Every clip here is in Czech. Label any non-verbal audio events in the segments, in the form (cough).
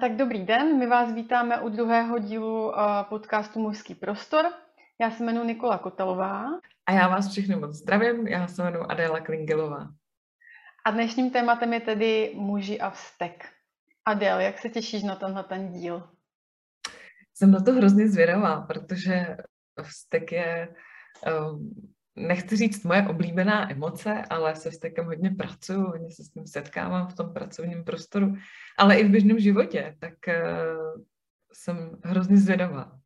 tak dobrý den, my vás vítáme u druhého dílu podcastu Mužský prostor. Já se jmenuji Nikola Kotelová. A já vás všechny moc zdravím, já se jmenuji Adéla Klingelová. A dnešním tématem je tedy muži a vztek. Adél, jak se těšíš na tenhle ten díl? Jsem na to hrozně zvědavá, protože vztek je um, nechci říct moje oblíbená emoce, ale se vztekem hodně pracuju, hodně se s tím setkávám v tom pracovním prostoru, ale i v běžném životě, tak uh, jsem hrozně zvědavá.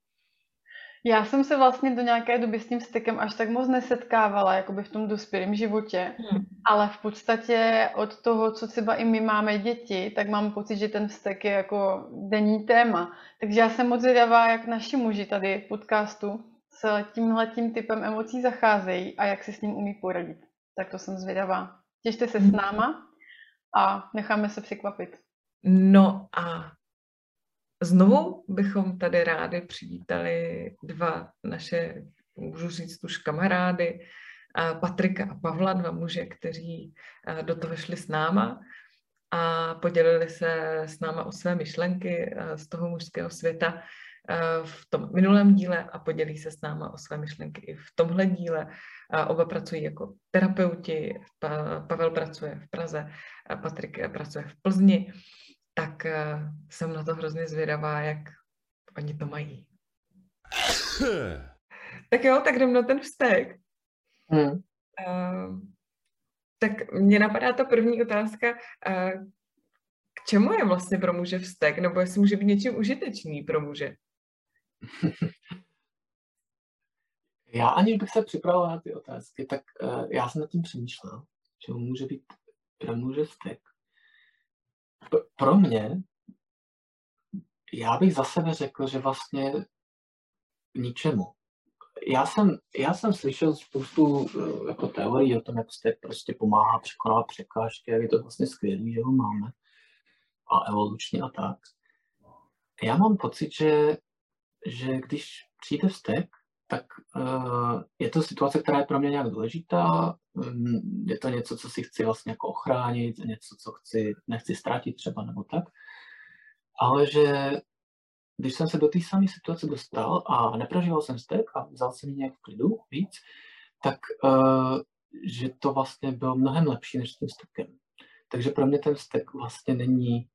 Já jsem se vlastně do nějaké doby s tím vztekem až tak moc nesetkávala, jako by v tom dospělém životě, hmm. ale v podstatě od toho, co třeba i my máme děti, tak mám pocit, že ten vztek je jako denní téma. Takže já jsem moc zvědavá, jak naši muži tady v podcastu s tímhle tím typem emocí zacházejí a jak si s ním umí poradit. Tak to jsem zvědavá. Těšte se s mhm. náma a necháme se překvapit. No a znovu bychom tady rádi přivítali dva naše, můžu říct už kamarády, Patrika a Pavla, dva muže, kteří do toho šli s náma a podělili se s náma o své myšlenky z toho mužského světa v tom minulém díle a podělí se s náma o své myšlenky i v tomhle díle. Oba pracují jako terapeuti, Pavel pracuje v Praze, a Patrik pracuje v Plzni, tak eh, jsem na to hrozně zvědavá, jak oni to mají. (clears throat) tak jo, tak jdem na ten vztek. Hmm. Uh, tak mě napadá ta první otázka, uh, k čemu je vlastně pro muže vztek, nebo jestli může být něčím užitečný pro muže? (laughs) já aniž bych se připravoval na ty otázky, tak uh, já jsem nad tím přemýšlel, že může být pro muže vztek. Pro mě, já bych za sebe řekl, že vlastně ničemu. Já jsem, já jsem slyšel spoustu uh, jako teorií o tom, jak vztek prostě pomáhá překonávat překážky, jak je to vlastně skvělé, že ho máme a evolučně a tak. Já mám pocit, že že když přijde vztek, tak uh, je to situace, která je pro mě nějak důležitá. Um, je to něco, co si chci vlastně jako ochránit, něco, co chci, nechci ztratit třeba nebo tak. Ale že když jsem se do té samé situace dostal a neprožíval jsem vztek a vzal jsem ji nějak v klidu víc, tak uh, že to vlastně bylo mnohem lepší než s tím vztekem. Takže pro mě ten vztek vlastně není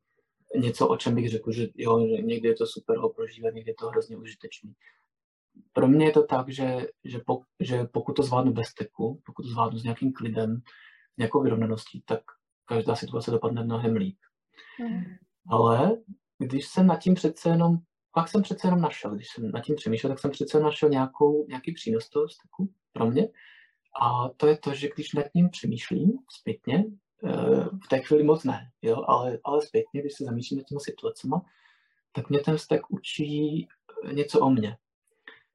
něco, o čem bych řekl, že jo, že někdy je to super ho prožívat, někdy je to hrozně užitečný. Pro mě je to tak, že, že, pok, že pokud to zvládnu bez teku, pokud to zvládnu s nějakým klidem, s nějakou vyrovnaností, tak každá situace dopadne mnohem líp. Mm. Ale když jsem nad tím přece jenom, pak jsem přece jenom našel, když jsem nad tím přemýšlel, tak jsem přece jenom našel nějakou, nějaký přínos toho steku pro mě. A to je to, že když nad tím přemýšlím zpětně, v té chvíli moc ne, jo, ale, ale zpětně, když se zamýšlím nad těma tak mě ten vztek učí něco o mně.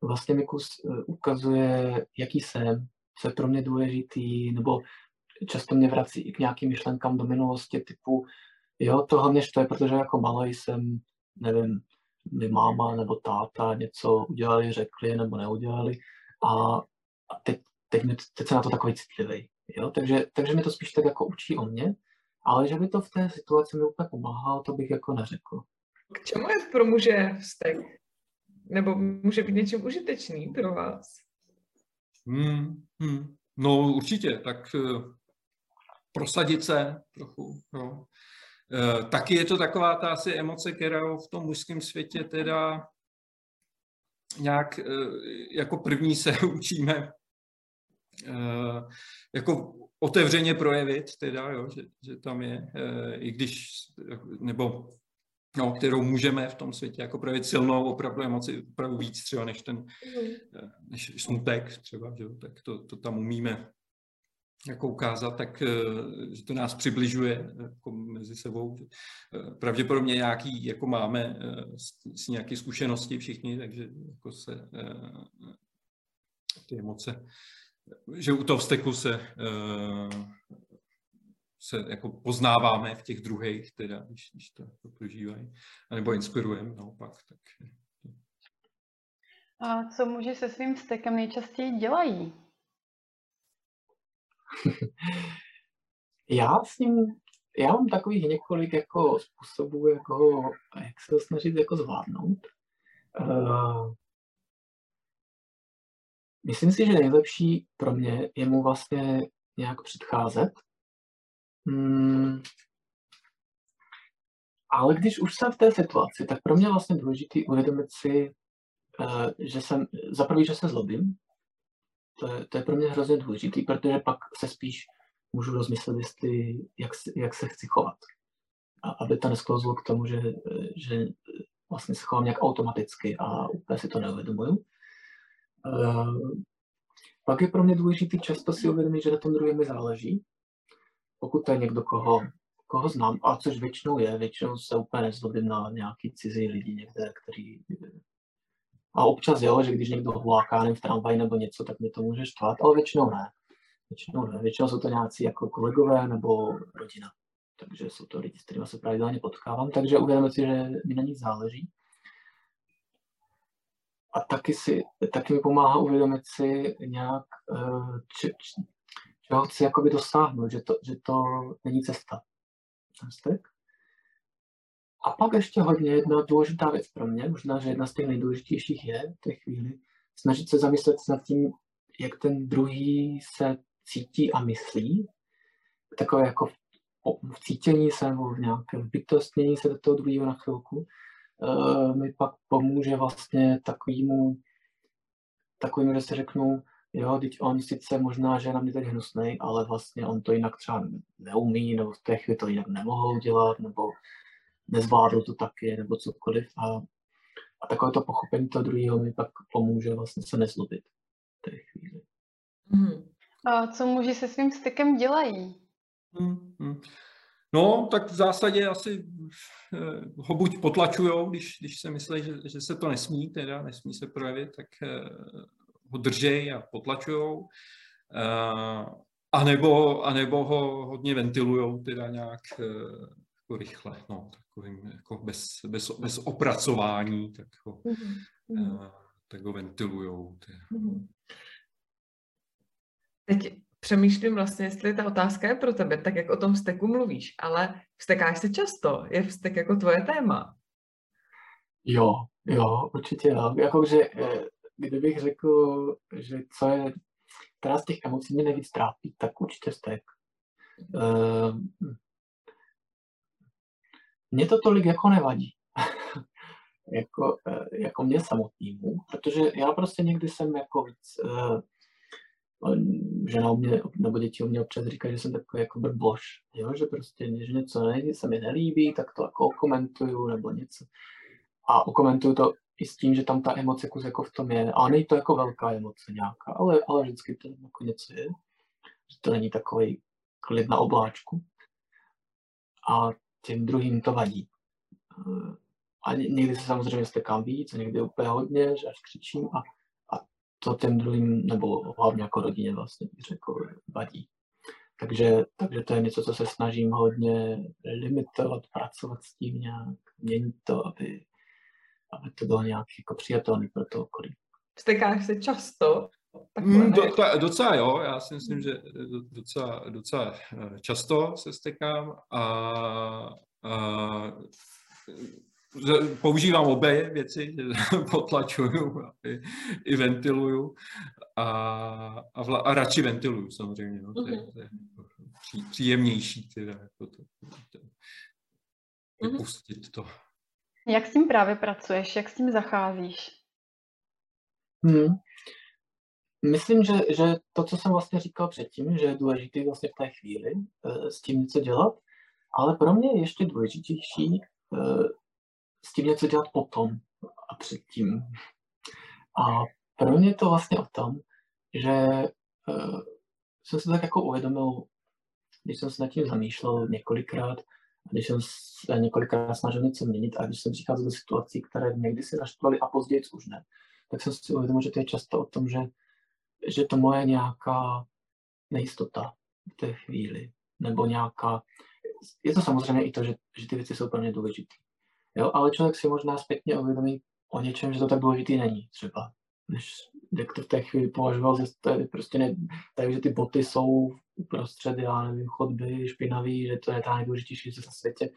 Vlastně mi kus eh, ukazuje, jaký jsem, co je pro mě důležitý, nebo často mě vrací i k nějakým myšlenkám do minulosti typu, jo, to hlavně to je, protože jako malý jsem, nevím, mi máma nebo táta něco udělali, řekli nebo neudělali a, teď, teď, teď jsem na to takový citlivý. Jo? Takže, takže mi to spíš tak jako učí o mě, ale že by to v té situaci mi úplně pomáhalo, to bych jako neřekl. K čemu je pro muže vztek? Nebo může být něčím užitečný pro vás? Hmm, hmm. No určitě, tak uh, prosadit se trochu. No. Uh, taky je to taková ta asi emoce, která v tom mužském světě teda nějak uh, jako první se (laughs) učíme Eh, jako otevřeně projevit, teda, jo, že, že tam je, eh, i když, nebo no, kterou můžeme v tom světě jako projevit silnou opravdu emoci, opravdu víc třeba než ten mm. než smutek třeba, že, tak to, to tam umíme jako ukázat, tak že to nás přibližuje jako mezi sebou. Pravděpodobně nějaký, jako máme s, s nějaké zkušenosti všichni, takže jako se ty emoce že u toho vzteku se, uh, se jako poznáváme v těch druhých, teda, když, když to, to prožívají, nebo inspirujeme naopak. Tak. A co muži se svým vztekem nejčastěji dělají? (laughs) Já s ním já mám takových několik jako způsobů, jako, jak se to snažit jako zvládnout. Uh, myslím si, že nejlepší pro mě je mu vlastně nějak předcházet. Hmm. Ale když už jsem v té situaci, tak pro mě vlastně důležité uvědomit si, uh, že jsem, za prvý, že se zlobím, to je, to je pro mě hrozně důležitý, protože pak se spíš můžu rozmyslet, jestli, jak, jak se chci chovat. A aby to nesklouzlo k tomu, že, že vlastně se chovám nějak automaticky a úplně si to neuvědomuju. Uh, pak je pro mě důležitý často si uvědomit, že na tom druhém mi záleží. Pokud to je někdo, koho, koho znám, a což většinou je, většinou se úplně nezlobím na nějaký cizí lidi někde, který... A občas jo, že když někdo huláká v tramvaji nebo něco, tak mě to může štvat, ale většinou ne. Většinou ne. Většinou jsou to nějací jako kolegové nebo rodina. Takže jsou to lidi, s kterými se pravidelně potkávám. Takže uvědomit si, že mi na nich záleží. A taky, si, taky mi pomáhá uvědomit si nějak, eh, či, či, čeho chci jakoby dosáhnout, že to, že to není cesta. A pak ještě hodně jedna důležitá věc pro mě, možná, že jedna z těch nejdůležitějších je v té chvíli, snažit se zamyslet nad tím, jak ten druhý se cítí a myslí, takové jako v cítění se nebo v nějakém bytostnění se do toho druhého na chvilku, mi pak pomůže vlastně takovýmu, takovýmu, že si řeknu, jo, teď on sice možná, že je na mě teď hnusný, ale vlastně on to jinak třeba neumí, nebo v té chvíli to jinak nemohou dělat, nebo nezvládl to taky, nebo cokoliv. A, a takové to pochopení toho druhého mi pak pomůže vlastně se nezlobit v té chvíli. Mm. A co muži se svým stykem dělají? Hmm, hmm. No, tak v zásadě asi eh, ho buď potlačujou, když, když se myslí, že, že se to nesmí, teda nesmí se projevit, tak eh, ho držej a potlačujou. Eh, a nebo, a nebo ho hodně ventilujou teda nějak jako rychle, no, takovým jako bez, bez, bez opracování, tak ho, mm-hmm. tak ho ventilujou. Mm-hmm. Teď přemýšlím vlastně, jestli ta otázka je pro tebe, tak jak o tom vzteku mluvíš, ale vztekáš se často, je vztek jako tvoje téma? Jo, jo, určitě jo. Jakože, eh, kdybych řekl, že co je, která z těch emocí mě nejvíc trápí, tak určitě vztek. Uh, mně to tolik jako nevadí. (laughs) jako, eh, jako mě samotnému, protože já prostě někdy jsem jako víc uh, žena u mě, nebo děti u mě občas říkají, že jsem takový jako blboš, jo? že prostě, že něco nejde, se mi nelíbí, tak to jako komentuju nebo něco. A okomentuju to i s tím, že tam ta emoce kus jako v tom je. A není to jako velká emoce nějaká, ale, ale vždycky to jako něco je. Že to není takový klid na obláčku. A tím druhým to vadí. A někdy se samozřejmě stekám víc, někdy úplně hodně, že až křičím a to těm druhým, nebo hlavně jako rodině vlastně bych řekl, vadí. Takže, takže to je něco, co se snažím hodně limitovat, pracovat s tím nějak, měnit to, aby, aby to bylo nějak jako přijatelné pro to okolí. Stekáš se často? Mm, do, to, docela jo, já si myslím, že docela, docela eh, často se stekám a, a používám obě věci, (laughs) potlačuju i, i ventiluju a, a, vla, a radši ventiluju samozřejmě. No, to, je, mhm. to je pří, příjemnější teda, jako to, to, mhm. vypustit to. Jak s tím právě pracuješ? Jak s tím zacházíš? Hmm. Myslím, že, že to, co jsem vlastně říkal předtím, že je důležité vlastně v té chvíli eh, s tím něco dělat, ale pro mě je ještě důležitější eh, s tím něco dělat potom a předtím. A pro mě je to vlastně o tom, že uh, jsem se tak jako uvědomil, když jsem se nad tím zamýšlel několikrát, když jsem se několikrát snažil něco měnit a když jsem přicházel do situací, které někdy si naštvaly a později už ne, tak jsem si uvědomil, že to je často o tom, že, že to moje nějaká nejistota v té chvíli, nebo nějaká, je to samozřejmě i to, že, že ty věci jsou pro mě důležité. Jo, ale člověk si možná zpětně uvědomí o něčem, že to tak důležitý není třeba. Než jak to v té chvíli považoval, že to je prostě ne, takže ty boty jsou uprostřed, já nevím, chodby špinavý, že to je ta nejdůležitější věc na světě.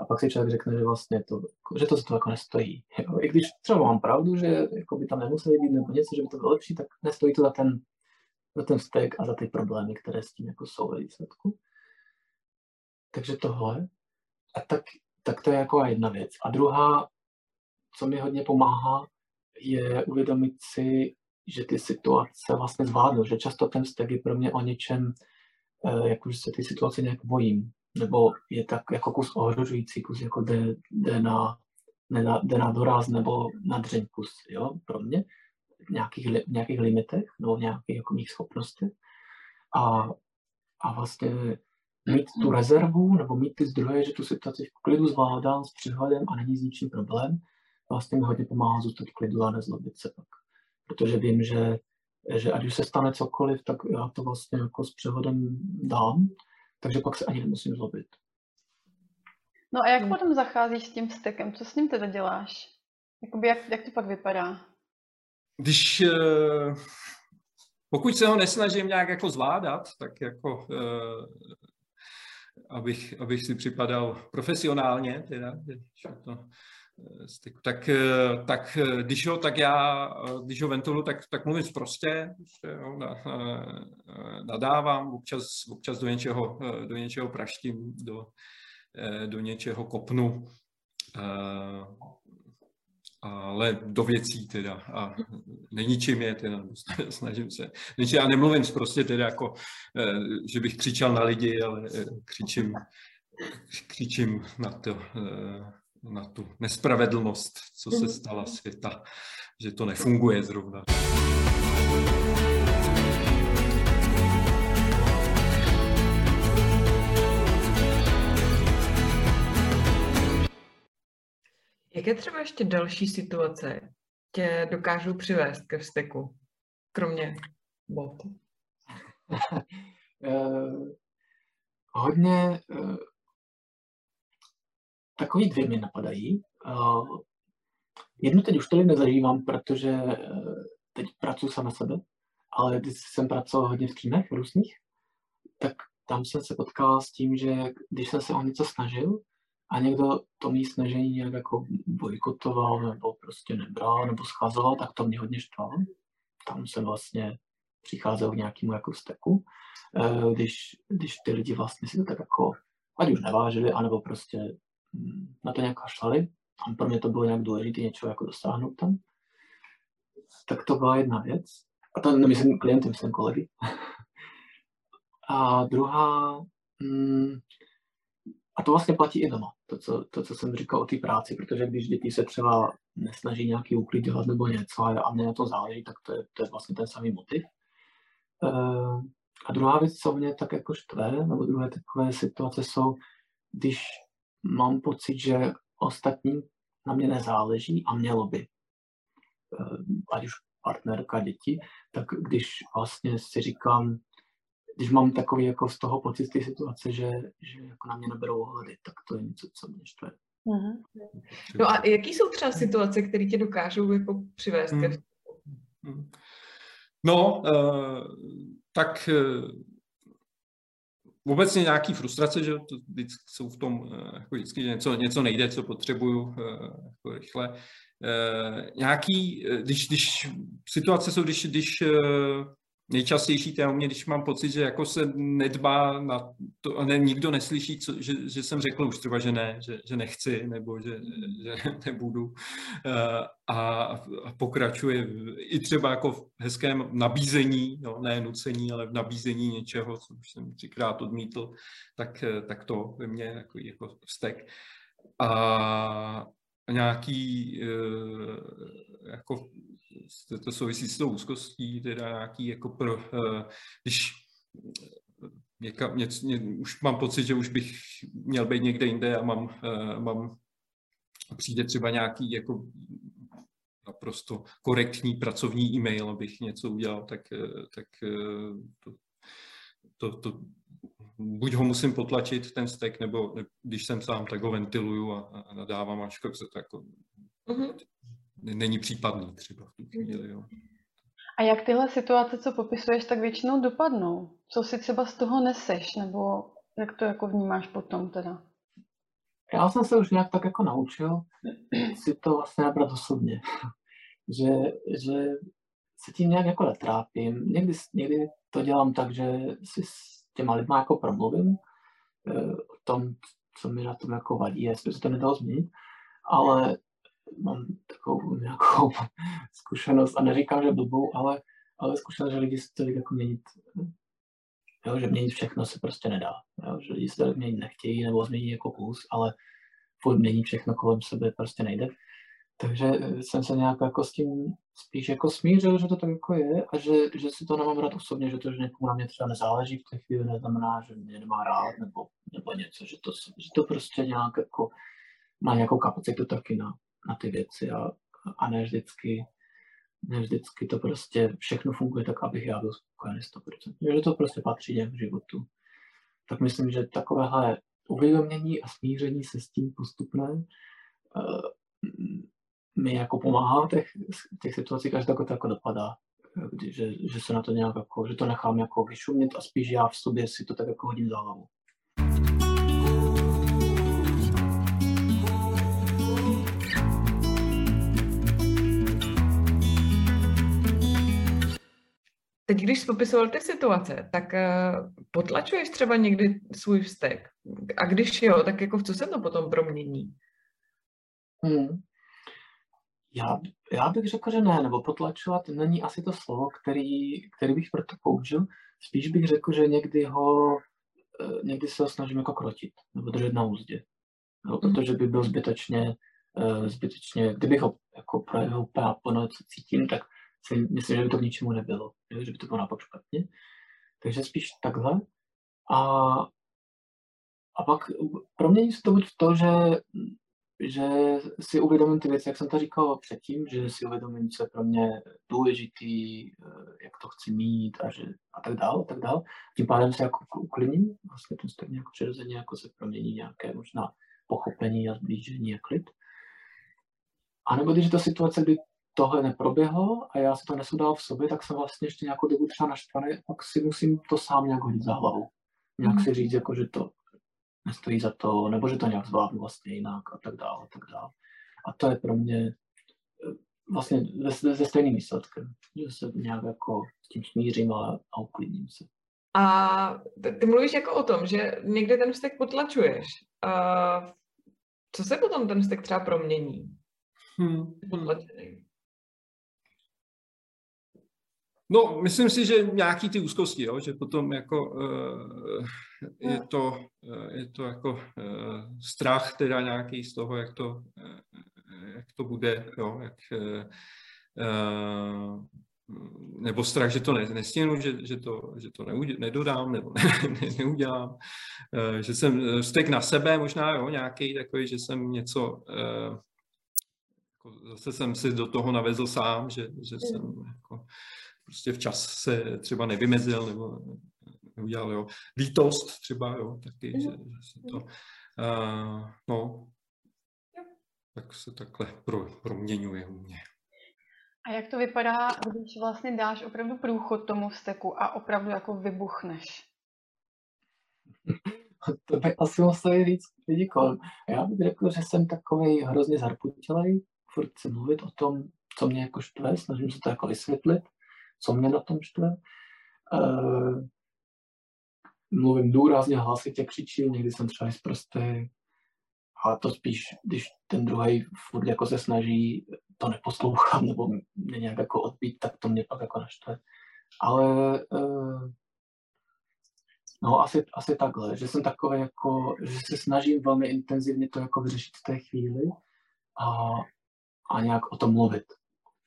A pak si člověk řekne, že vlastně to, že to za to jako nestojí. Jo? I když třeba mám pravdu, že jako by tam nemuseli být nebo něco, že by to bylo lepší, tak nestojí to za ten, za ten vztek a za ty problémy, které s tím jako jsou ve výsledku. Takže tohle. A tak, tak to je jako jedna věc. A druhá, co mi hodně pomáhá, je uvědomit si, že ty situace vlastně zvládnu, že často ten vztek je pro mě o něčem, eh, jak už se ty situace nějak bojím, nebo je tak jako kus ohrožující, kus jako jde, jde, na, na, jde na doraz nebo na dřeň kus, jo, pro mě, v nějakých, v nějakých limitech nebo v nějakých jako mých schopnostech. A, a vlastně mít tu rezervu nebo mít ty zdroje, že tu situaci v klidu zvládám s přihledem a není s ničím problém, vlastně mi hodně pomáhá zůstat v klidu a nezlobit se pak. Protože vím, že, že ať už se stane cokoliv, tak já to vlastně jako s přehodem dám, takže pak se ani nemusím zlobit. No a jak hmm. potom zacházíš s tím stekem? Co s ním teda děláš? Jakoby jak, jak to pak vypadá? Když, eh, pokud se ho nesnažím nějak jako zvládat, tak jako eh, abych, abych si připadal profesionálně, teda, to, styku. Tak, eh, tak eh, když ho, tak já, eh, když ho ventulu, tak, tak mluvím prostě, jo, nadávám, občas, občas do něčeho, do něčeho praštím, do, do něčeho kopnu, ale do věcí teda a neničím je teda, (laughs) snažím se. Já nemluvím prostě teda jako, že bych křičel na lidi, ale křičím, křičím na to, na tu nespravedlnost, co se mhm. stala světa, že to nefunguje zrovna. Jaké třeba ještě další situace tě dokážou přivést ke vzteku, kromě bot? uh, (laughs) hodně uh, Takový dvě mi napadají. Uh, jednu teď už tolik nezažívám, protože uh, teď pracuji sama sebe, ale když jsem pracoval hodně v týmech různých, tak tam jsem se potkal s tím, že když jsem se o něco snažil a někdo to mý snažení nějak jako bojkotoval nebo prostě nebral nebo schazoval, tak to mě hodně štvalo. Tam jsem vlastně přicházel k nějakému jako steku, uh, když, když ty lidi vlastně si to tak jako ať už nevážili, anebo prostě na to nějak kašlali. A pro mě to bylo nějak důležité něco jako dosáhnout tam. Tak to byla jedna věc. A to nemyslím klientem, jsem kolegy. (laughs) a druhá, mm, a to vlastně platí i doma, to, co, to, co jsem říkal o té práci, protože když děti se třeba nesnaží nějaký úklid dělat nebo něco a, mě na to záleží, tak to je, to je vlastně ten samý motiv. E, a druhá věc, co mě tak jako štve, nebo druhé takové situace jsou, když mám pocit, že ostatní na mě nezáleží a mělo by. Eh, ať už partnerka, děti, tak když vlastně si říkám, když mám takový jako z toho pocit z té situace, že, že jako na mě neberou ohledy, tak to je něco, co mě štve. No a jaký jsou třeba situace, které tě dokážou jako přivést mm. ke hmm. No, uh, tak uh, obecně nějaký frustrace, že to vždycky jsou v tom, eh, jako vždycky, že něco, něco nejde, co potřebuju eh, jako rychle. Eh, nějaký, když, když situace jsou, když, když nejčastější téma mě, když mám pocit, že jako se nedbá na to, ne, nikdo neslyší, co, že, že jsem řekl už třeba, že ne, že, že nechci, nebo že, že (laughs) nebudu eh, a, a pokračuje i třeba jako v hezkém nabízení, no, ne nucení, ale v nabízení něčeho, co už jsem třikrát odmítl, tak, eh, tak to ve mně jako, jako vztek. A nějaký eh, jako to souvisí s tou úzkostí, teda nějaký jako pro, eh, když někam, něco, ně, už mám pocit, že už bych měl být někde jinde a mám, eh, mám přijde třeba nějaký jako naprosto korektní pracovní e-mail, abych něco udělal, tak, eh, tak to, to, to, buď ho musím potlačit, ten stek, nebo když jsem sám, tak ho ventiluju a, a nadávám, až se to jako mm-hmm není případný třeba v tu chvíli. Jo. A jak tyhle situace, co popisuješ, tak většinou dopadnou? Co si třeba z toho neseš, nebo jak to jako vnímáš potom teda? Já jsem se už nějak tak jako naučil (clears throat) si to vlastně nabrat osobně. (laughs) že, že se tím nějak jako netrápím. Někdy, někdy to dělám tak, že si s těma lidma jako promluvím eh, o tom, co mi na tom jako vadí, jestli se to nedalo změnit, ale mám takovou nějakou (laughs) zkušenost a neříkám, že blbou, ale, ale zkušenost, že lidi se to jako měnit, jo, že měnit všechno se prostě nedá, jo, že lidi se to měnit nechtějí nebo změní jako kus, ale furt měnit všechno kolem sebe prostě nejde. Takže jsem se nějak jako s tím spíš jako smířil, že to tak jako je a že, že si to nemám rád osobně, že to, že někomu na mě třeba nezáleží v té chvíli, neznamená, že mě nemá rád nebo, nebo něco, že to, že to prostě nějak jako má nějakou kapacitu taky na, na ty věci a, a ne vždycky ne vždycky to prostě všechno funguje tak, abych já byl spokojený 100%. Že to prostě patří k životu. Tak myslím, že takovéhle uvědomění a smíření se s tím postupné uh, mi jako pomáhá v těch, těch situacích, až to jako dopadá. Že, že se na to nějak jako, že to nechám jako vyšumět a spíš já v sobě si to tak jako hodím za hlavu. Teď, když jsi popisoval ty situace, tak uh, potlačuješ třeba někdy svůj vztek? A když jo, tak jako v co se to potom promění? Hmm. Já, já bych řekl, že ne, nebo potlačovat není asi to slovo, který, který bych proto použil. Spíš bych řekl, že někdy ho, eh, někdy se ho snažím jako krotit, nebo držet na úzdě. No, protože by byl zbytečně, eh, zbytečně, kdybych ho jako projevil úplně naplno, co cítím, tak myslím, že by to k ničemu nebylo, že by to bylo naopak špatně. Takže spíš takhle. A, a pak promění se to buď v to, že že si uvědomím ty věci, jak jsem to říkal předtím, že si uvědomím, co je pro mě důležitý, eh, jak to chci mít a, že, a tak dále, a tak dále. Tím pádem se jako uklidním, vlastně to stejně jako přirozeně jako se promění nějaké možná pochopení a zblížení a klid. A nebo když je to situace, kdy tohle neproběhlo a já si to nesu dál v sobě, tak jsem vlastně ještě nějakou dobu třeba naštvaný, pak si musím to sám nějak hodit za hlavu. Nějak si říct, jako, že to nestojí za to, nebo že to nějak zvládnu vlastně jinak a tak dále, a tak dále. A to je pro mě eh, vlastně ze, stejným výsledkem, že se nějak jako s tím smířím a, a uklidním se. A ty mluvíš jako o tom, že někde ten vztek potlačuješ. A co se potom ten vztek třeba promění? Hmm. Potlačený. No, myslím si, že nějaký ty úzkosti, jo, že potom jako uh, je, to, uh, je to jako uh, strach teda nějaký z toho, jak to, uh, jak to bude, jo, jak, uh, nebo strach, že to ne, nestěnu, že, že to, že to neudě, nedodám nebo (laughs) ne, ne, neudělám, uh, že jsem stek na sebe možná, jo, nějaký takový, že jsem něco, uh, zase jsem si do toho navezl sám, že, že jsem jako, prostě včas se třeba nevymezil nebo neudělal, jo. Lítost třeba, jo, taky, že, že se to, uh, no, tak se takhle pro, proměňuje u mě. A jak to vypadá, když vlastně dáš opravdu průchod tomu vzteku a opravdu jako vybuchneš? to by asi museli říct lidi kolem. Já bych řekl, že jsem takový hrozně zarputilej, furt si mluvit o tom, co mě jako štve, snažím se to jako vysvětlit co mě na tom štve. Uh, mluvím důrazně, hlasitě křičím, někdy jsem třeba zprostý, ale to spíš, když ten druhý furt jako se snaží to neposlouchat nebo mě nějak jako odbít, tak to mě pak jako naštve. Ale uh, no asi, asi takhle, že jsem takový jako, že se snažím velmi intenzivně to jako vyřešit v té chvíli a, a nějak o tom mluvit,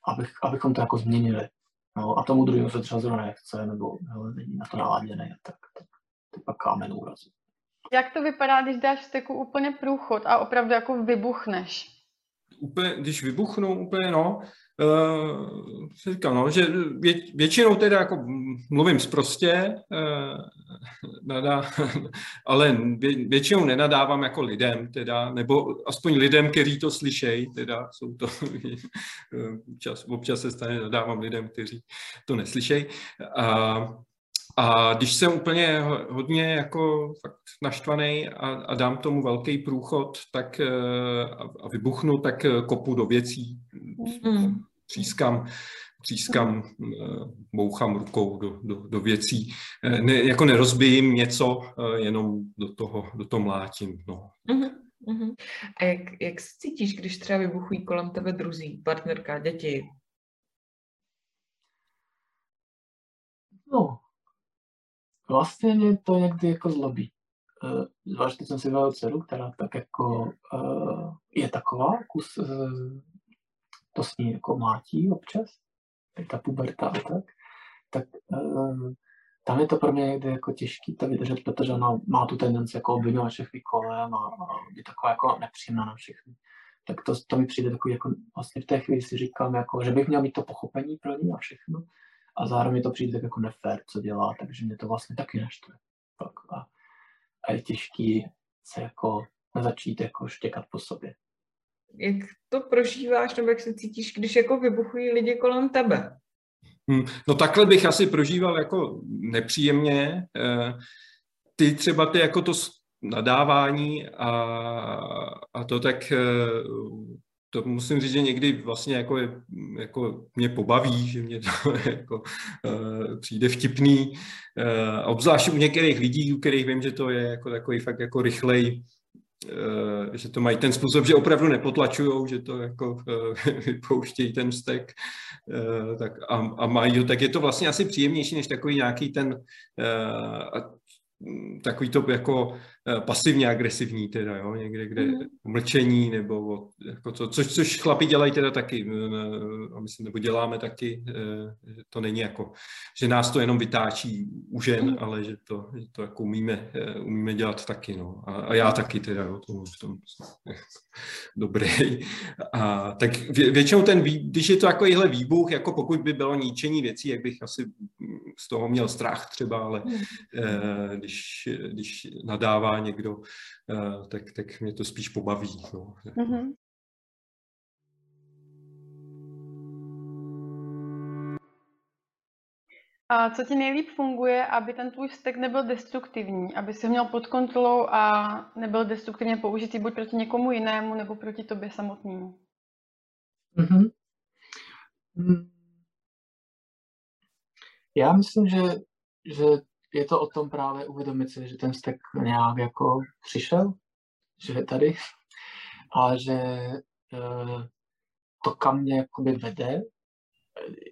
abych, abychom to jako změnili. No, a tomu druhému se třeba zrovna nechce, nebo hele, není na to naladěný, tak, tak ty pak kámen úrazí. Jak to vypadá, když dáš steku úplně průchod a opravdu jako vybuchneš? Úplně, když vybuchnu, úplně no, Uh, říkám, no, že vě, většinou teda jako mluvím zprostě, uh, nadá, (laughs) ale vě, většinou nenadávám jako lidem, teda, nebo aspoň lidem, kteří to slyšejí, teda jsou to, (laughs) občas, občas se stane, nadávám lidem, kteří to neslyšejí. Uh, a když jsem úplně hodně jako fakt naštvaný a, a dám tomu velký průchod tak, a vybuchnu, tak kopu do věcí. Mm třískám, třískám, eh, bouchám rukou do, do, do věcí. Eh, ne, jako nerozbijím něco, eh, jenom do toho, do toho mlátím. No. Uh-huh. A jak, jak se cítíš, když třeba vybuchují kolem tebe druzí, partnerka, děti? No, vlastně mě to někdy jako zlobí. Zvlášť jsem si vyval dceru, která tak jako je taková, kus to s ní jako mlátí občas, ta puberta a tak, tak tam je to pro mě někdy jako těžký to vydržet, protože ona má tu tendenci jako obvinovat všechny kolem a, a je taková jako nepříjemná na všechny. Tak to, to mi přijde takový jako vlastně v té chvíli si říkám, jako, že bych měl mít to pochopení pro ní a všechno. A zároveň mi to přijde tak jako nefér, co dělá, takže mě to vlastně taky neštve. Tak a, a je těžký se jako nezačít jako štěkat po sobě jak to prožíváš, nebo jak se cítíš, když jako vybuchují lidi kolem tebe? Hmm, no takhle bych asi prožíval jako nepříjemně. Eh, ty třeba ty jako to nadávání a, a to tak eh, to musím říct, že někdy vlastně jako, jako mě pobaví, že mě to (laughs) jako uh, přijde vtipný. Uh, obzvlášť u některých lidí, u kterých vím, že to je jako takový fakt jako rychlej Eh, že to mají ten způsob, že opravdu nepotlačují, že to jako eh, (laughs) vypouštějí ten stek eh, tak a, a mají ho, tak je to vlastně asi příjemnější než takový nějaký ten takový to jako pasivně agresivní teda, jo, někde, kde mm. mlčení nebo jako to, což, což chlapi dělají teda taky, a myslím, nebo děláme taky, že to není jako, že nás to jenom vytáčí u žen, mm. ale že to, že to jako umíme, umíme dělat taky, no. A, a já taky teda, jo, to, to, (laughs) dobrý. A, tak vě, většinou ten, když je to takovýhle výbuch, jako pokud by bylo ničení věcí, jak bych asi z toho měl strach třeba, ale mm. když, když nadává někdo, eh, tak, tak mě to spíš pobaví. No. Mm-hmm. A co ti nejlíp funguje, aby ten tvůj vztek nebyl destruktivní, aby si ho měl pod kontrolou a nebyl destruktivně použitý buď proti někomu jinému, nebo proti tobě samotnému? Mm-hmm. Já myslím, že, že je to o tom právě uvědomit si, že ten vztek nějak jako přišel, že je tady (laughs) a že uh, to, kam mě jakoby vede,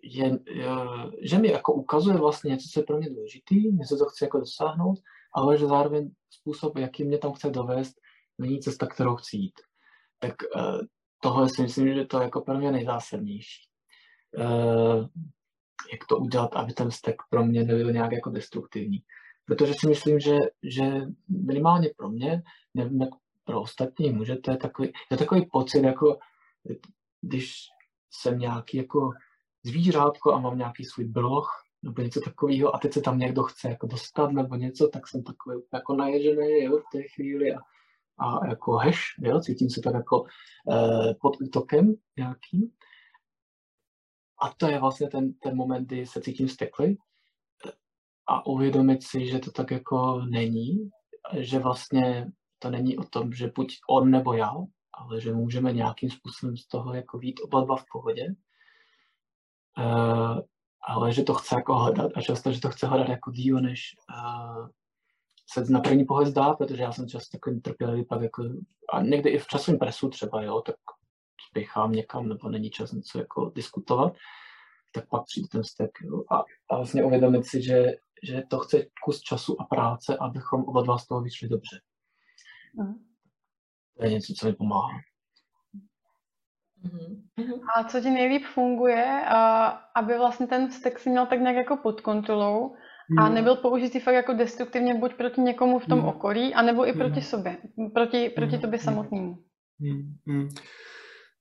je, uh, že mi jako ukazuje vlastně něco, co je pro mě důležitý, něco, co chci jako dosáhnout, ale že zároveň způsob, jaký mě tam chce dovést, není cesta, kterou chci jít. Tak uh, tohle si myslím, že to je jako pro mě nejzásadnější. Jak to udělat, aby ten vztek pro mě nebyl nějak jako destruktivní. Protože si myslím, že, že minimálně pro mě, nevím jak pro ostatní muže, to je takový, je takový pocit, jako když jsem nějaký jako zvířátko a mám nějaký svůj bloh nebo něco takového a teď se tam někdo chce jako dostat nebo něco, tak jsem takový jako naježený jo, v té chvíli a, a jako heš, jo, cítím se tak jako eh, pod útokem nějakým. A to je vlastně ten, ten moment, kdy se cítím steklý a uvědomit si, že to tak jako není, že vlastně to není o tom, že buď on nebo já, ale že můžeme nějakým způsobem z toho jako vít oba dva v pohodě. Uh, ale že to chce jako hledat a často, že to chce hledat jako díl, než uh, se na první pohled zdá, protože já jsem často takový trpělivý pak jako, a někdy i v časovém presu třeba, jo, tak spěchám někam nebo není čas něco jako diskutovat, tak pak přijde ten vztek. A, a vlastně uvědomit si, že, že to chce kus času a práce, abychom oba dva z toho vyšli dobře. Mm. To je něco, co mi pomáhá. Mm-hmm. A co ti nejlíp funguje, aby vlastně ten vztek si měl tak nějak jako pod kontrolou a nebyl použitý fakt jako destruktivně buď proti někomu v tom okolí, anebo i proti sobě, proti, proti tobě samotnému.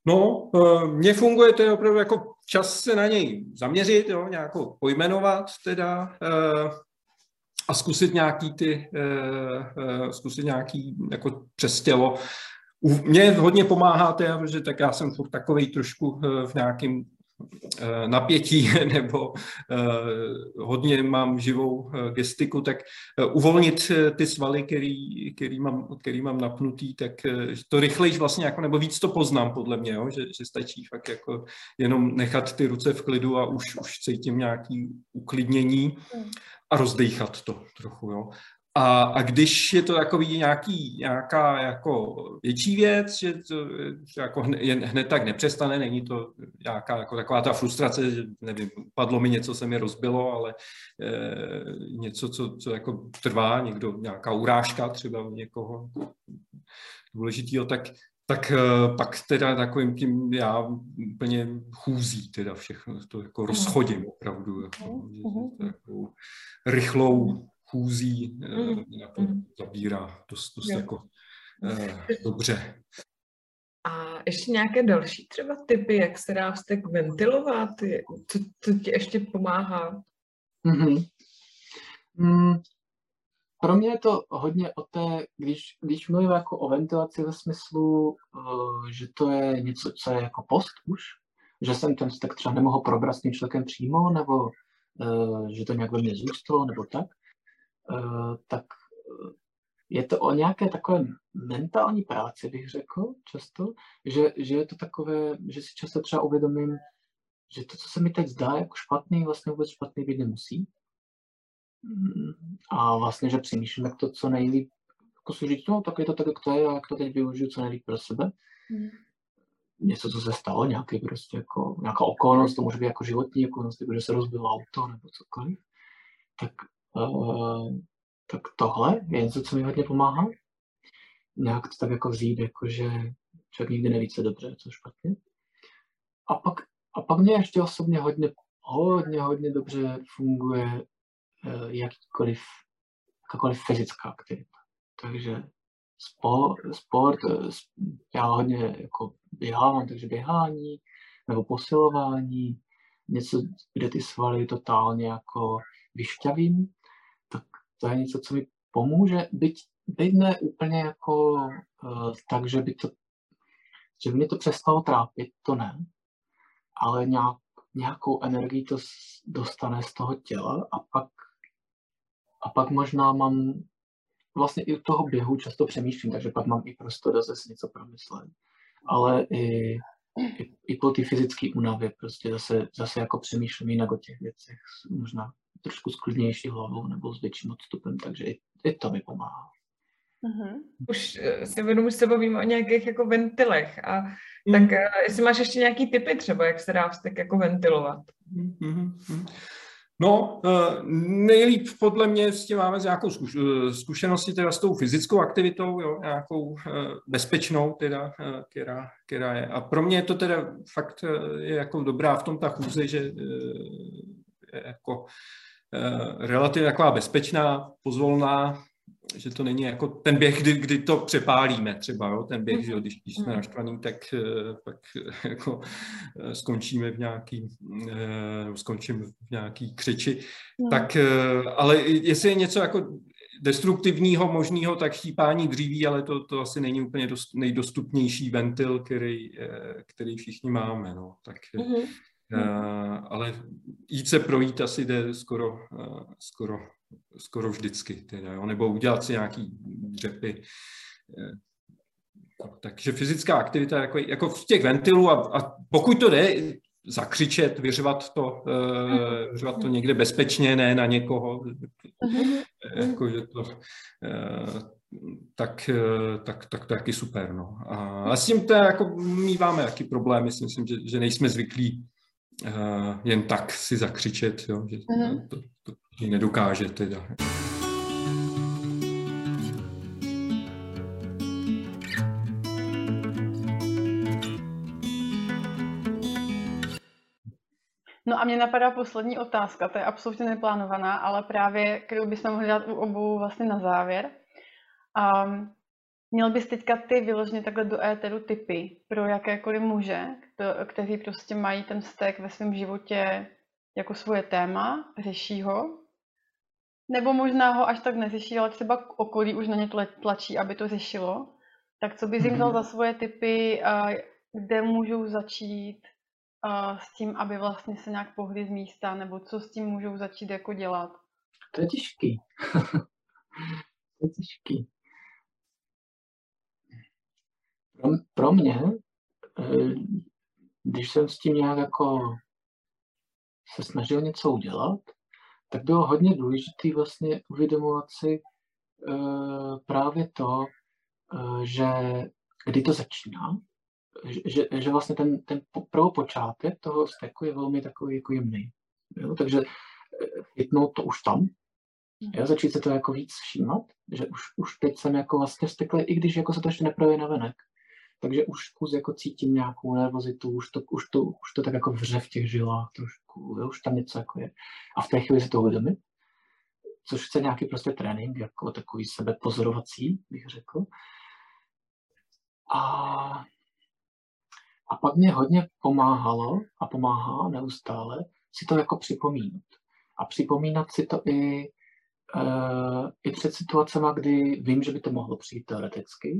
No, mně funguje to opravdu jako čas se na něj zaměřit, jo, nějakou pojmenovat teda a zkusit nějaký ty, zkusit nějaký jako přes tělo. Mně hodně pomáháte, že tak já jsem furt takový trošku v nějakém Eh, napětí (laughs) nebo eh, hodně mám živou eh, gestiku, tak uvolnit ty svaly, který, který, mám, který mám napnutý, tak to rychleji vlastně jako, nebo víc to poznám podle mě, jo, že, že stačí fakt jako jenom nechat ty ruce v klidu a už, už cítím nějaký uklidnění a rozdejchat to trochu. Jo. A, a když je to takový nějaký, nějaká jako větší věc, že to že jako hned, hned tak nepřestane, není to nějaká jako taková ta frustrace, že nevím, padlo mi něco, se mi rozbilo, ale e, něco, co, co jako trvá, někdo, nějaká urážka třeba někoho důležitýho, tak, tak eh, pak teda takovým tím já úplně chůzí teda všechno, to jako mhm. rozchodím opravdu, jako, mhm. takovou rychlou chůzí mm. na to zabírá dost, dost jako eh, dobře. A ještě nějaké další třeba typy, jak se dá vztek ventilovat? Co, co ti ještě pomáhá? Mm-hmm. Mm, pro mě je to hodně o té, když, když mluvím jako o ventilaci ve smyslu, uh, že to je něco, co je jako post už, že jsem ten vztek třeba nemohl probrat s tím člověkem přímo, nebo uh, že to nějak ve mně zůstalo, nebo tak, Eh, tak eh, je to o nějaké takové mentální práci, bych řekl často, že, že je to takové, že si často třeba uvědomím, že to, co se mi teď zdá jako špatný, vlastně vůbec špatný být nemusí. Mm, a vlastně, že přemýšlím, jak to co nejlíp, jako říct, no, tak je to tak, jak to je, a jak to teď využiju co nejlíp pro sebe. Mm. Něco, co se stalo, nějaký prostě jako, nějaká okolnost, to může být jako životní okolnost, jako že se rozbilo auto nebo cokoliv. Tak Uh, tak tohle je něco, co mi hodně pomáhá. Nějak to tak jako vzít, jako že člověk nikdy neví, co dobře, co špatně. A pak, a pak mě ještě osobně hodně, hodně, hodně dobře funguje uh, jakýkoliv, jakákoliv fyzická aktivita. Takže sport, sport, eh, já hodně jako běhám, takže běhání nebo posilování, něco, kde ty svaly totálně jako vyšťavím, to je něco, co mi pomůže, byť, byť ne úplně jako uh, tak, že by to, že mě to přestalo trápit, to ne, ale nějak, nějakou energii to dostane z toho těla a pak, a pak možná mám, vlastně i u toho běhu často přemýšlím, takže pak mám i prostor zase něco promyslet. Ale i, i, i po té fyzické únavě prostě zase, zase jako přemýšlím jinak o těch věcech, možná trošku s klidnější hlavou nebo s větším odstupem, takže i, i to mi pomáhá. Mm-hmm. Už eh, si vědomu, že se bavíme o nějakých jako ventilech a mm. tak eh, jestli máš ještě nějaký typy třeba, jak se dá vztek jako ventilovat? Mm-hmm. No, eh, nejlíp podle mě s tím máme nějakou zkušenosti teda s tou fyzickou aktivitou, jo, nějakou bezpečnou teda, která, která je. A pro mě to teda fakt je jako dobrá v tom ta chůze, že jako Eh, relativně taková bezpečná, pozvolná, že to není jako ten běh, kdy, kdy to přepálíme třeba, jo? ten běh, že jo, když, když jsme mhm. naštvaný, tak eh, pak eh, jako skončíme v nějaký, skončím v nějaký křiči, no. tak, ale jestli je něco jako destruktivního možného, tak štípání dříví, ale to, to asi není úplně dost, nejdostupnější ventil, který, který všichni máme, no, tak mm-hmm. Uh, ale jít se projít asi jde skoro, uh, skoro, skoro vždycky, teda, jo? nebo udělat si nějaký dřepy. Uh, takže fyzická aktivita jako, jako v těch ventilů a, a pokud to jde, zakřičet, vyřvat to, uh, vyřvat to někde bezpečně, ne na někoho, jako, že to, uh, tak, tak, tak to je taky super. No. A, a s tím to jako míváme jaký problém, myslím, že, že nejsme zvyklí uh, jen tak si zakřičet, jo, že mm-hmm. to, to, to nedokáže teda. No a mě napadá poslední otázka, to je absolutně neplánovaná, ale právě, kterou bychom mohli dát u obou vlastně na závěr. Um, Měl bys teďka ty vyloženě takhle do éteru typy pro jakékoliv muže, kteří prostě mají ten vztek ve svém životě jako svoje téma, řeší ho, nebo možná ho až tak neřeší, ale třeba okolí už na ně tlačí, aby to řešilo. Tak co bys jim dal mhm. za svoje typy, kde můžou začít s tím, aby vlastně se nějak pohli z místa, nebo co s tím můžou začít jako dělat? To je těžký. (laughs) to je těžký. Pro, pro mě, eh, když jsem s tím nějak jako se snažil něco udělat, tak bylo hodně důležité vlastně uvědomovat si uh, právě to, uh, že kdy to začíná, že, že vlastně ten, ten počátek toho steku je velmi takový jako jemný. Jo? Takže chytnout to už tam, jo? začít se to jako víc všímat, že už, už teď jsem jako vlastně vsteklý, i když jako se to ještě neprojeví na venek, takže už kus jako cítím nějakou nervozitu, už to, už to, už to tak jako vře v těch žilách trošku, jo, už tam něco jako je. A v té chvíli si to uvědomit, což chce nějaký prostě trénink, jako takový sebepozorovací, bych řekl. A, a pak mě hodně pomáhalo a pomáhá neustále si to jako připomínat. A připomínat si to i, uh, i před situacemi, kdy vím, že by to mohlo přijít teoreticky,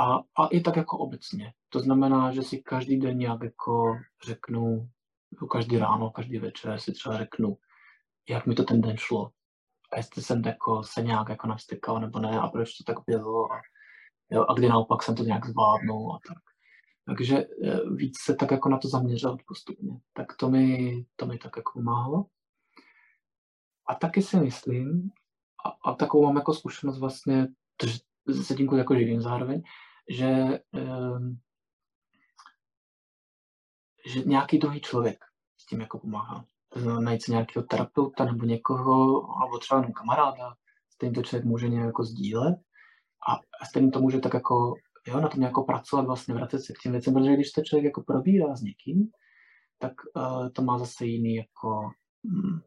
a, a i tak jako obecně. To znamená, že si každý den nějak jako řeknu, jako každý ráno, každý večer si třeba řeknu, jak mi to ten den šlo. A jestli jsem jako se nějak jako navstykal nebo ne a proč to tak bylo a, jo, a kdy naopak jsem to nějak zvládnul a tak. Takže eh, víc se tak jako na to zaměřovat postupně. Tak to mi, to mi tak jako pomáhalo. A taky si myslím, a, a takovou mám jako zkušenost vlastně, se tím jako živím zároveň, že, um, že nějaký druhý člověk s tím jako pomáhá. Najít si nějakého terapeuta nebo někoho, alebo třeba jenom kamaráda, s kterým to člověk může nějak jako sdílet a s kterým to může tak jako, jo, na tom jako pracovat, vlastně vracet se k těm věcem, protože když to člověk jako probírá s někým, tak uh, to má zase jiný jako, mm,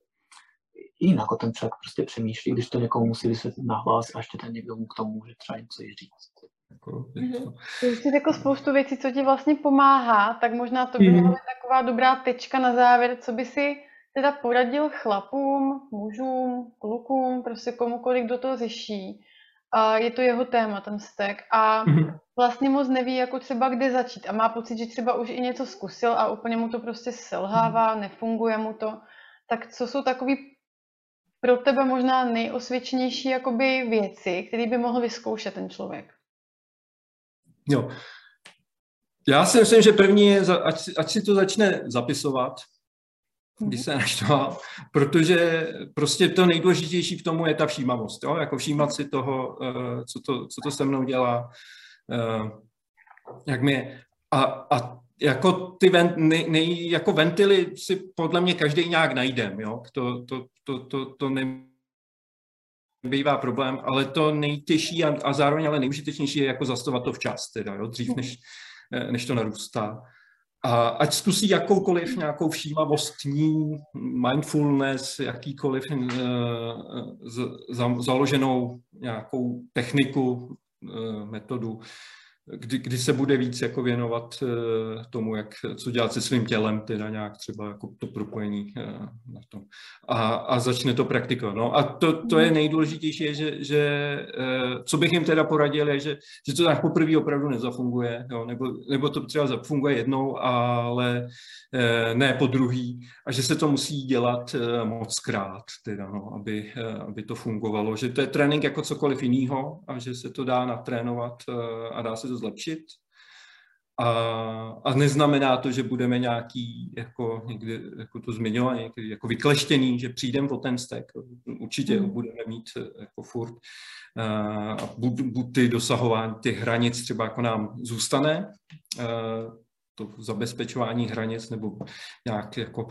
jinak o ten člověk prostě přemýšlí, když to někomu musí vysvětlit nahlas a ještě ten někdo mu k tomu může třeba něco i říct. Mm-hmm. Ty jako spoustu věcí, co ti vlastně pomáhá, tak možná to by mm. být taková dobrá tečka na závěr, co by si teda poradil chlapům, mužům, klukům, prostě komukoliv, kdo to řeší. A je to jeho téma, ten stek. A mm. vlastně moc neví, jako třeba kde začít. A má pocit, že třeba už i něco zkusil a úplně mu to prostě selhává, nefunguje mu to. Tak co jsou takový pro tebe možná nejosvědčenější jakoby věci, které by mohl vyzkoušet ten člověk? Jo. Já si myslím, že první je, ať, ať si to začne zapisovat, když se naštval, protože prostě to nejdůležitější v tomu je ta všímavost, jo? jako všímat si toho, eh, co to, co to se mnou dělá, eh, jak mi a, a jako ty ven, nej, nej, jako ventily si podle mě každý nějak najdem, jo? To, to, to, to, to ne, bývá problém, ale to nejtěžší a, a zároveň ale nejužitečnější je jako zastavovat to včas, teda, jo? dřív než, eh, než to narůstá. A ať zkusí jakoukoliv nějakou všímavostní mindfulness, jakýkoliv uh, z, za, založenou nějakou techniku, uh, metodu, kdy, kdy se bude víc jako věnovat uh, tomu, jak, co dělat se svým tělem, teda nějak třeba jako to propojení uh, na tom. A, a začne to praktikovat. No a to, to je mhm. nejdůležitější, je, že, že uh, co bych jim teda poradil, je, že, že to tak poprvé opravdu nezafunguje, jo, nebo, nebo to třeba zafunguje jednou, ale ne po druhý, a že se to musí dělat moc krát, teda, no, aby, aby to fungovalo, že to je trénink jako cokoliv jiného a že se to dá natrénovat a dá se to zlepšit. A, a neznamená to, že budeme nějaký, jako někdy, jako to zmiňovat, někdy, jako vykleštěný, že přijdeme po ten stek. Určitě mm. budeme mít jako furt. A buď ty dosahování těch hranic třeba jako nám zůstane, to zabezpečování hranic nebo nějak jako uh,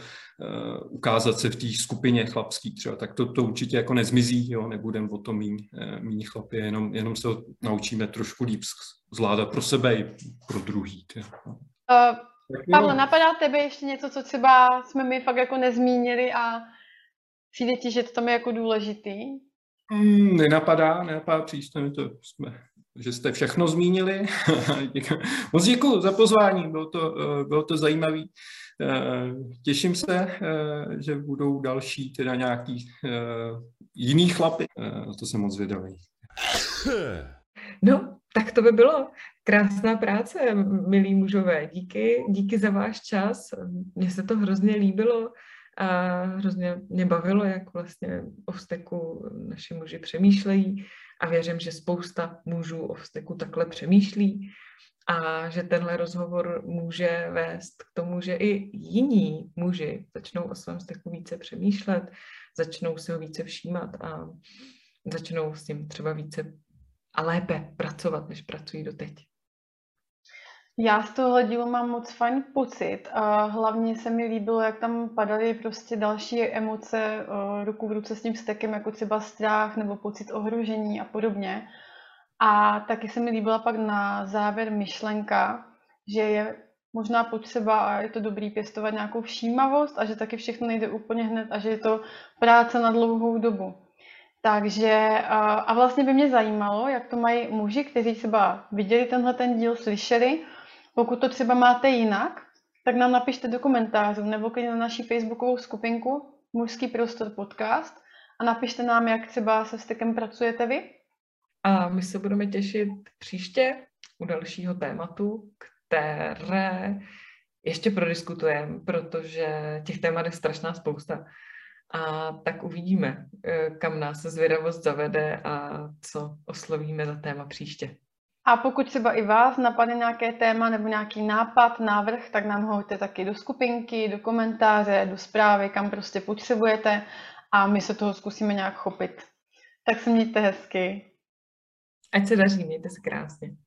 ukázat se v té skupině chlapský třeba, tak to, to určitě jako nezmizí, jo, nebudem o tom míň, uh, míň chlapy, jenom, jenom se naučíme trošku líp zvládat pro sebe i pro druhý. Tě. Uh, Pavle, napadá tebe ještě něco, co třeba jsme my fakt jako nezmínili a přijde ti, že to tam je jako důležitý? Mm, nenapadá, nenapadá, příště mi to jsme že jste všechno zmínili. (laughs) Moc děkuji za pozvání, bylo to, bylo to zajímavé. Těším se, že budou další teda nějaký jiný chlapy. To jsem moc zvědavý. No, tak to by bylo. Krásná práce, milí mužové. Díky, díky za váš čas. Mně se to hrozně líbilo a hrozně mě bavilo, jak vlastně o vzteku naši muži přemýšlejí a věřím, že spousta mužů o vzteku takhle přemýšlí a že tenhle rozhovor může vést k tomu, že i jiní muži začnou o svém vzteku více přemýšlet, začnou si ho více všímat a začnou s tím třeba více a lépe pracovat, než pracují doteď. Já z tohohle dílu mám moc fajn pocit a hlavně se mi líbilo, jak tam padaly prostě další emoce ruku v ruce s tím stekem, jako třeba strach nebo pocit ohrožení a podobně. A taky se mi líbila pak na závěr myšlenka, že je možná potřeba a je to dobrý pěstovat nějakou všímavost a že taky všechno nejde úplně hned a že je to práce na dlouhou dobu. Takže a vlastně by mě zajímalo, jak to mají muži, kteří třeba viděli tenhle ten díl, slyšeli. Pokud to třeba máte jinak, tak nám napište do komentářů nebo klidně na naší facebookovou skupinku Mužský prostor podcast a napište nám, jak třeba se vztekem pracujete vy. A my se budeme těšit příště u dalšího tématu, které ještě prodiskutujeme, protože těch témat je strašná spousta. A tak uvidíme, eh, kam nás zvědavost zavede a co oslovíme za téma příště. A pokud třeba i vás napadne nějaké téma nebo nějaký nápad, návrh, tak nám hoďte taky do skupinky, do komentáře, do zprávy, kam prostě potřebujete a my se toho zkusíme nějak chopit. Tak se mějte hezky. Ať se daří, mějte se krásně.